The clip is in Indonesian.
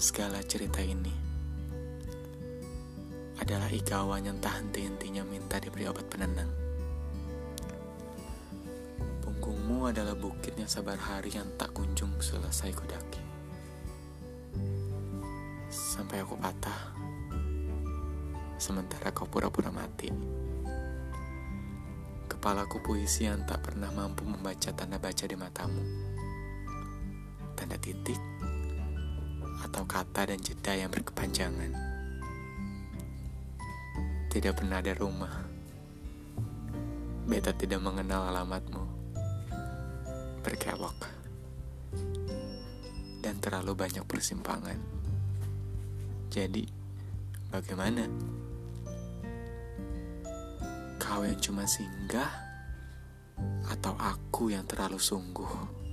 segala cerita ini adalah igawan yang tak henti-hentinya minta diberi obat penenang. Punggungmu adalah bukit yang sabar hari yang tak kunjung selesai kudaki. Sampai aku patah, sementara kau pura-pura mati. Kepalaku puisi yang tak pernah mampu membaca tanda baca di matamu. Tanda titik, atau kata dan jeda yang berkepanjangan. Tidak pernah ada rumah. Beta tidak mengenal alamatmu. Berkelok. Dan terlalu banyak persimpangan. Jadi, bagaimana? Kau yang cuma singgah atau aku yang terlalu sungguh?